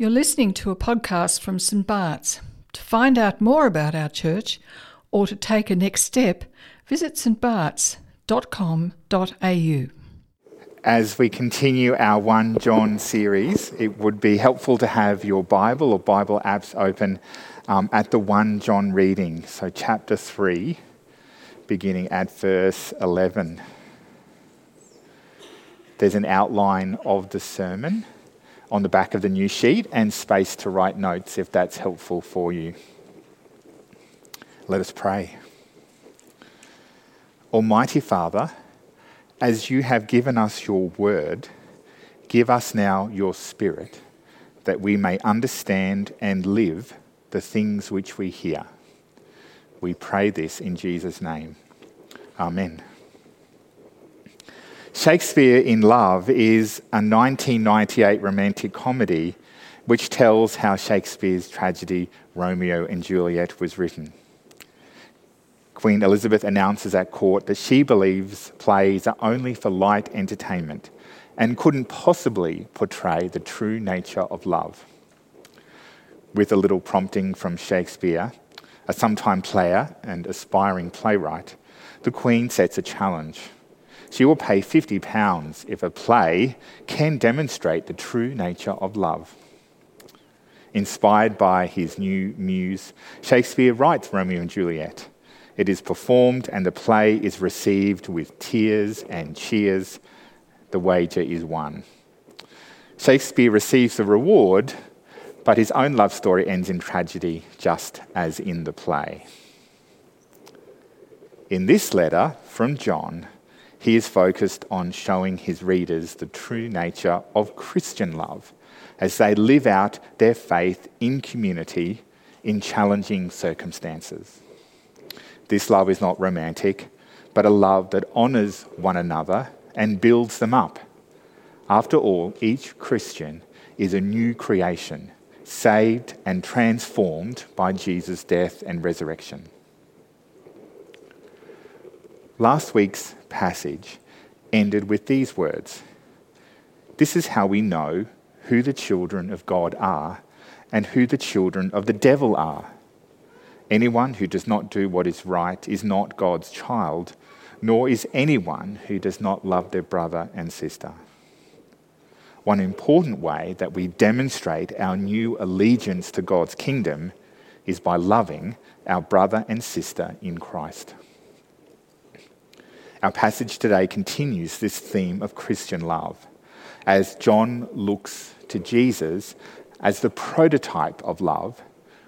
You're listening to a podcast from St. Bart's. To find out more about our church or to take a next step, visit stbarts.com.au. As we continue our 1 John series, it would be helpful to have your Bible or Bible apps open um, at the 1 John reading. So, chapter 3, beginning at verse 11. There's an outline of the sermon on the back of the new sheet and space to write notes if that's helpful for you. Let us pray. Almighty Father, as you have given us your word, give us now your spirit, that we may understand and live the things which we hear. We pray this in Jesus' name. Amen. Shakespeare in Love is a 1998 romantic comedy which tells how Shakespeare's tragedy Romeo and Juliet was written. Queen Elizabeth announces at court that she believes plays are only for light entertainment and couldn't possibly portray the true nature of love. With a little prompting from Shakespeare, a sometime player and aspiring playwright, the Queen sets a challenge. She will pay £50 if a play can demonstrate the true nature of love. Inspired by his new muse, Shakespeare writes Romeo and Juliet. It is performed and the play is received with tears and cheers. The wager is won. Shakespeare receives the reward, but his own love story ends in tragedy, just as in the play. In this letter from John, he is focused on showing his readers the true nature of Christian love as they live out their faith in community in challenging circumstances. This love is not romantic, but a love that honours one another and builds them up. After all, each Christian is a new creation, saved and transformed by Jesus' death and resurrection. Last week's passage ended with these words This is how we know who the children of God are and who the children of the devil are. Anyone who does not do what is right is not God's child, nor is anyone who does not love their brother and sister. One important way that we demonstrate our new allegiance to God's kingdom is by loving our brother and sister in Christ. Our passage today continues this theme of Christian love as John looks to Jesus as the prototype of love,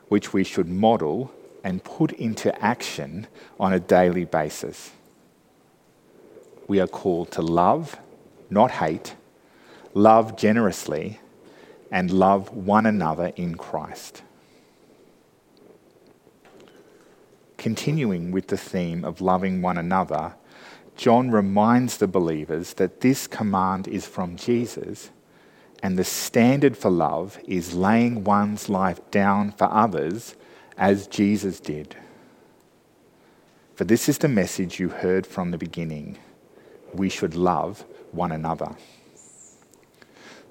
which we should model and put into action on a daily basis. We are called to love, not hate, love generously, and love one another in Christ. Continuing with the theme of loving one another, John reminds the believers that this command is from Jesus, and the standard for love is laying one's life down for others as Jesus did. For this is the message you heard from the beginning we should love one another.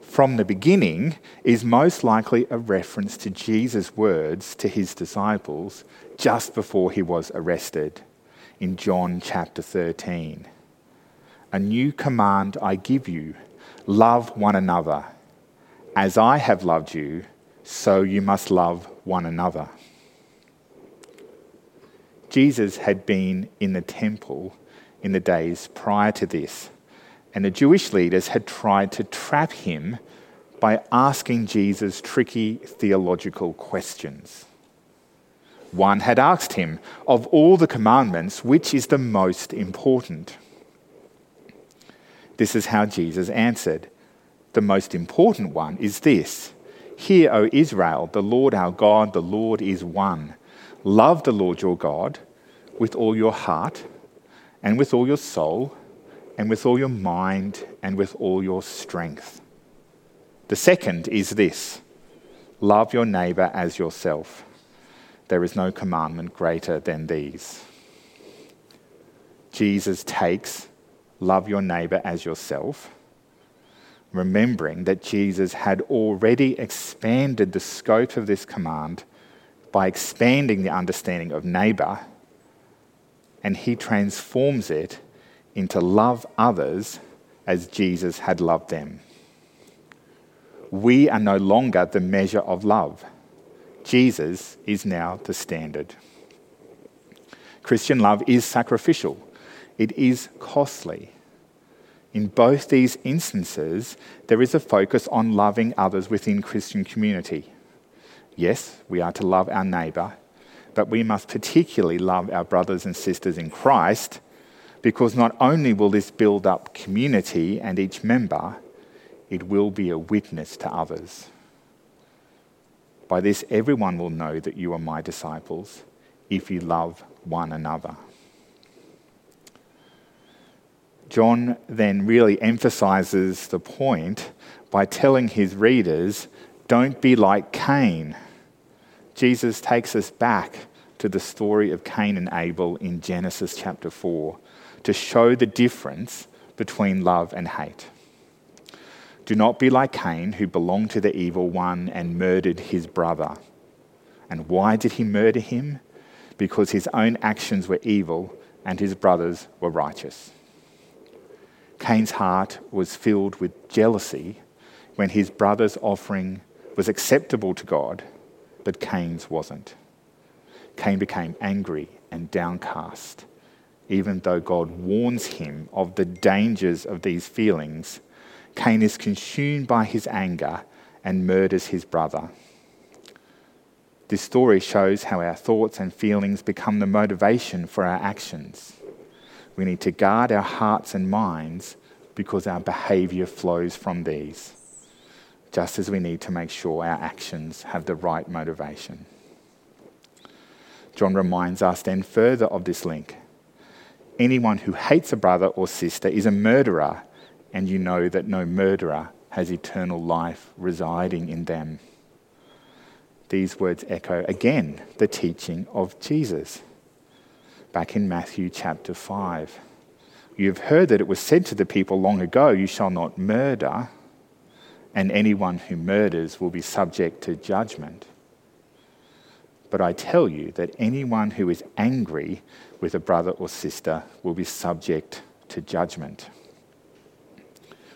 From the beginning is most likely a reference to Jesus' words to his disciples just before he was arrested in John chapter 13. A new command I give you love one another. As I have loved you, so you must love one another. Jesus had been in the temple in the days prior to this, and the Jewish leaders had tried to trap him by asking Jesus tricky theological questions. One had asked him, Of all the commandments, which is the most important? This is how Jesus answered. The most important one is this Hear, O Israel, the Lord our God, the Lord is one. Love the Lord your God with all your heart, and with all your soul, and with all your mind, and with all your strength. The second is this love your neighbour as yourself. There is no commandment greater than these. Jesus takes love your neighbour as yourself, remembering that Jesus had already expanded the scope of this command by expanding the understanding of neighbour, and he transforms it into love others as Jesus had loved them. We are no longer the measure of love. Jesus is now the standard. Christian love is sacrificial, it is costly. In both these instances, there is a focus on loving others within Christian community. Yes, we are to love our neighbour, but we must particularly love our brothers and sisters in Christ because not only will this build up community and each member, it will be a witness to others. By this, everyone will know that you are my disciples if you love one another. John then really emphasizes the point by telling his readers, Don't be like Cain. Jesus takes us back to the story of Cain and Abel in Genesis chapter 4 to show the difference between love and hate. Do not be like Cain, who belonged to the evil one and murdered his brother. And why did he murder him? Because his own actions were evil and his brothers were righteous. Cain's heart was filled with jealousy when his brother's offering was acceptable to God, but Cain's wasn't. Cain became angry and downcast, even though God warns him of the dangers of these feelings. Cain is consumed by his anger and murders his brother. This story shows how our thoughts and feelings become the motivation for our actions. We need to guard our hearts and minds because our behaviour flows from these, just as we need to make sure our actions have the right motivation. John reminds us then further of this link. Anyone who hates a brother or sister is a murderer, and you know that no murderer has eternal life residing in them. These words echo again the teaching of Jesus back in Matthew chapter 5. You have heard that it was said to the people long ago, You shall not murder, and anyone who murders will be subject to judgment. But I tell you that anyone who is angry with a brother or sister will be subject to judgment.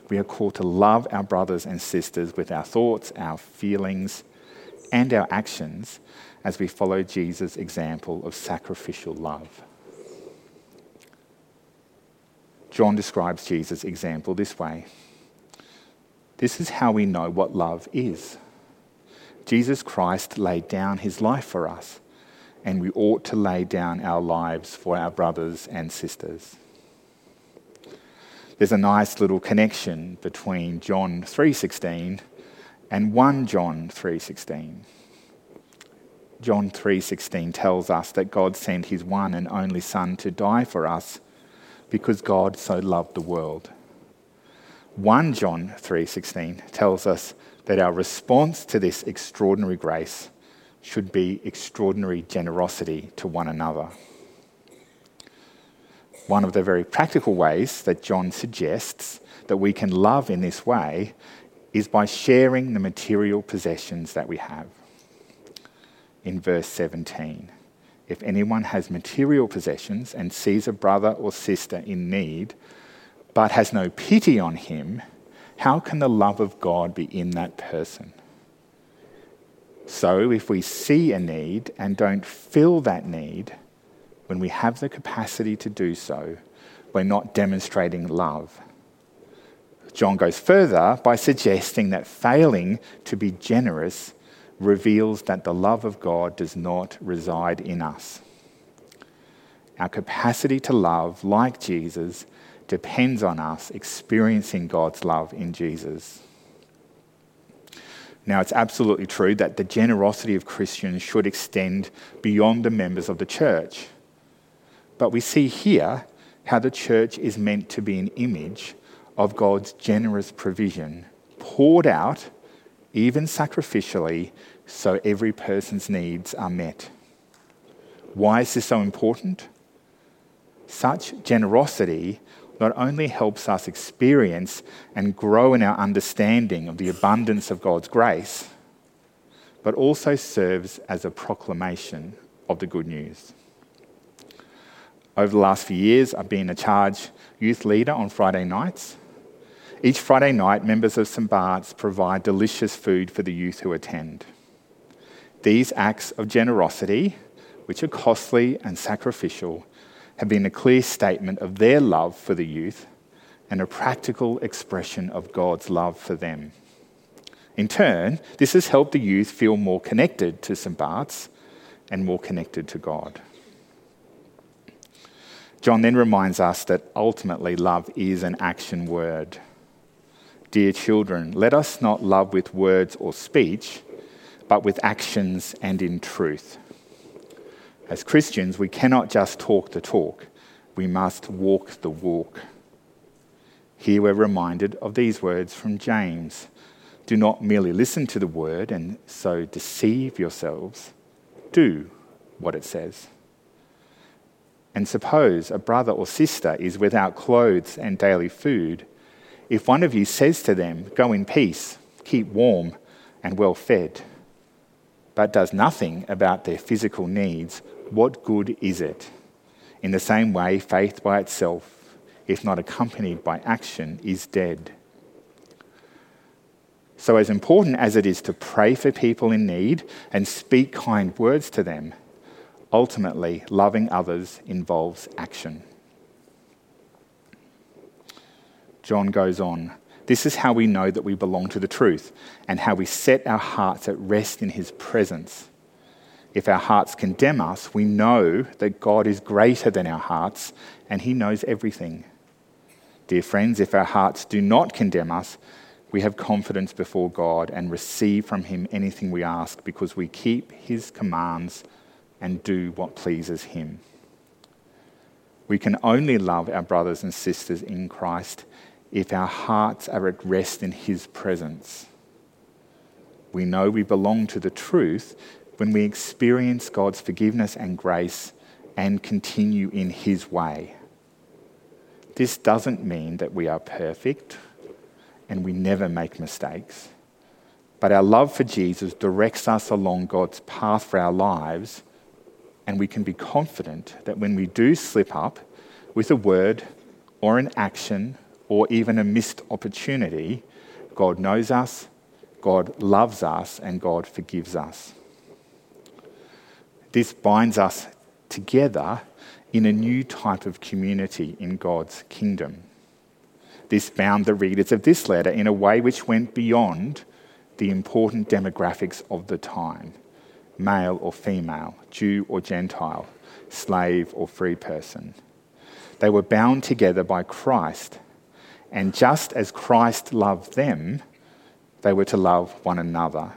We are called to love our brothers and sisters with our thoughts, our feelings, and our actions as we follow Jesus' example of sacrificial love. John describes Jesus' example this way This is how we know what love is. Jesus Christ laid down his life for us, and we ought to lay down our lives for our brothers and sisters. There's a nice little connection between John 3:16 and 1 John 3:16. John 3:16 tells us that God sent his one and only son to die for us because God so loved the world. 1 John 3:16 tells us that our response to this extraordinary grace should be extraordinary generosity to one another. One of the very practical ways that John suggests that we can love in this way is by sharing the material possessions that we have. In verse 17, if anyone has material possessions and sees a brother or sister in need, but has no pity on him, how can the love of God be in that person? So, if we see a need and don't fill that need, when we have the capacity to do so, we're not demonstrating love. John goes further by suggesting that failing to be generous reveals that the love of God does not reside in us. Our capacity to love, like Jesus, depends on us experiencing God's love in Jesus. Now, it's absolutely true that the generosity of Christians should extend beyond the members of the church. But we see here how the church is meant to be an image of God's generous provision poured out even sacrificially, so every person's needs are met. Why is this so important? Such generosity not only helps us experience and grow in our understanding of the abundance of God's grace, but also serves as a proclamation of the good news. Over the last few years, I've been a charge youth leader on Friday nights. Each Friday night, members of St. Bart's provide delicious food for the youth who attend. These acts of generosity, which are costly and sacrificial, have been a clear statement of their love for the youth and a practical expression of God's love for them. In turn, this has helped the youth feel more connected to St. Bart's and more connected to God. John then reminds us that ultimately love is an action word. Dear children, let us not love with words or speech, but with actions and in truth. As Christians, we cannot just talk the talk, we must walk the walk. Here we're reminded of these words from James Do not merely listen to the word and so deceive yourselves, do what it says. And suppose a brother or sister is without clothes and daily food. If one of you says to them, Go in peace, keep warm and well fed, but does nothing about their physical needs, what good is it? In the same way, faith by itself, if not accompanied by action, is dead. So, as important as it is to pray for people in need and speak kind words to them, ultimately, loving others involves action. John goes on. This is how we know that we belong to the truth and how we set our hearts at rest in his presence. If our hearts condemn us, we know that God is greater than our hearts and He knows everything. Dear friends, if our hearts do not condemn us, we have confidence before God and receive from Him anything we ask because we keep His commands and do what pleases Him. We can only love our brothers and sisters in Christ if our hearts are at rest in His presence. We know we belong to the truth when we experience God's forgiveness and grace and continue in His way. This doesn't mean that we are perfect and we never make mistakes, but our love for Jesus directs us along God's path for our lives, and we can be confident that when we do slip up with a word or an action or even a missed opportunity, God knows us, God loves us, and God forgives us. This binds us together in a new type of community in God's kingdom. This bound the readers of this letter in a way which went beyond the important demographics of the time male or female, Jew or Gentile, slave or free person. They were bound together by Christ, and just as Christ loved them, they were to love one another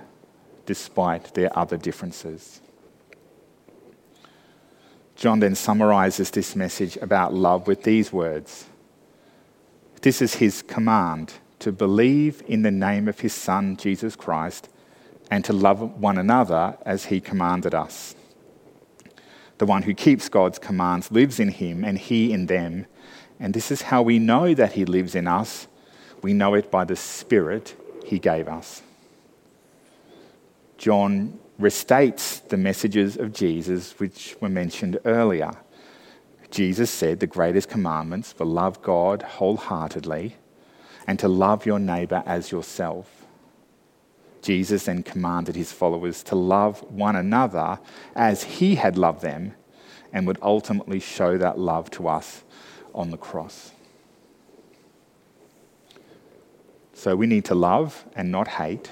despite their other differences. John then summarizes this message about love with these words This is his command to believe in the name of his Son, Jesus Christ, and to love one another as he commanded us. The one who keeps God's commands lives in him and he in them. And this is how we know that he lives in us. We know it by the Spirit he gave us. John restates the messages of Jesus which were mentioned earlier. Jesus said the greatest commandments were love God wholeheartedly and to love your neighbour as yourself. Jesus then commanded his followers to love one another as he had loved them and would ultimately show that love to us on the cross. So we need to love and not hate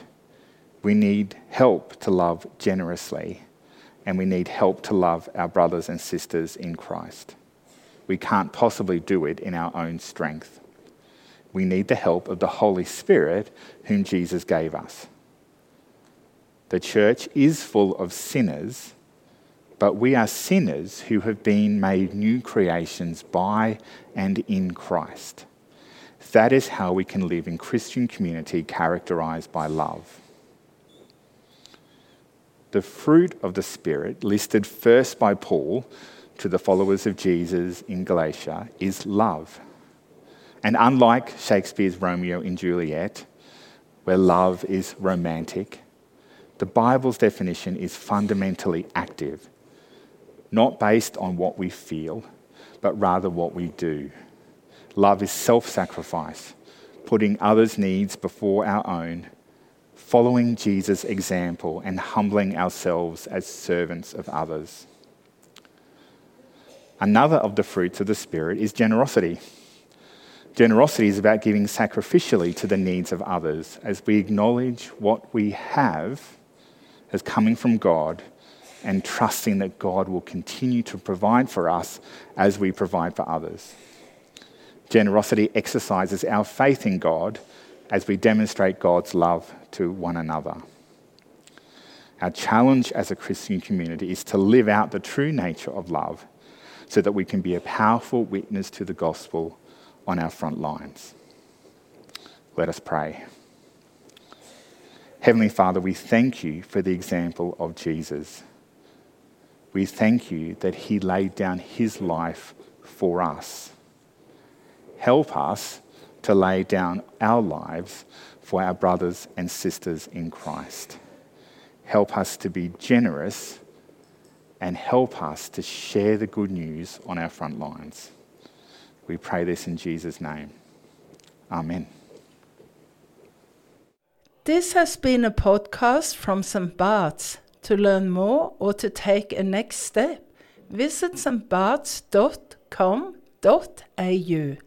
we need help to love generously, and we need help to love our brothers and sisters in Christ. We can't possibly do it in our own strength. We need the help of the Holy Spirit, whom Jesus gave us. The church is full of sinners, but we are sinners who have been made new creations by and in Christ. That is how we can live in Christian community characterized by love the fruit of the Spirit, listed first by Paul to the followers of Jesus in Galatia, is love. And unlike Shakespeare's Romeo and Juliet, where love is romantic, the Bible's definition is fundamentally active, not based on what we feel, but rather what we do. Love is self sacrifice, putting others' needs before our own, following Jesus' example, and humbling ourselves as servants of others. Another of the fruits of the Spirit is generosity. Generosity is about giving sacrificially to the needs of others as we acknowledge what we have as coming from God and trusting that God will continue to provide for us as we provide for others. Generosity exercises our faith in God as we demonstrate God's love to one another. Our challenge as a Christian community is to live out the true nature of love so that we can be a powerful witness to the gospel on our front lines. Let us pray. Heavenly Father, we thank you for the example of Jesus. We thank you that he laid down his life for us. Help us to lay down our lives for our brothers and sisters in Christ. Help us to be generous and help us to share the good news on our front lines. We pray this in Jesus' name. Amen. This has been a podcast from St. Bart's. To learn more or to take a next step, visit stbarts.com.au.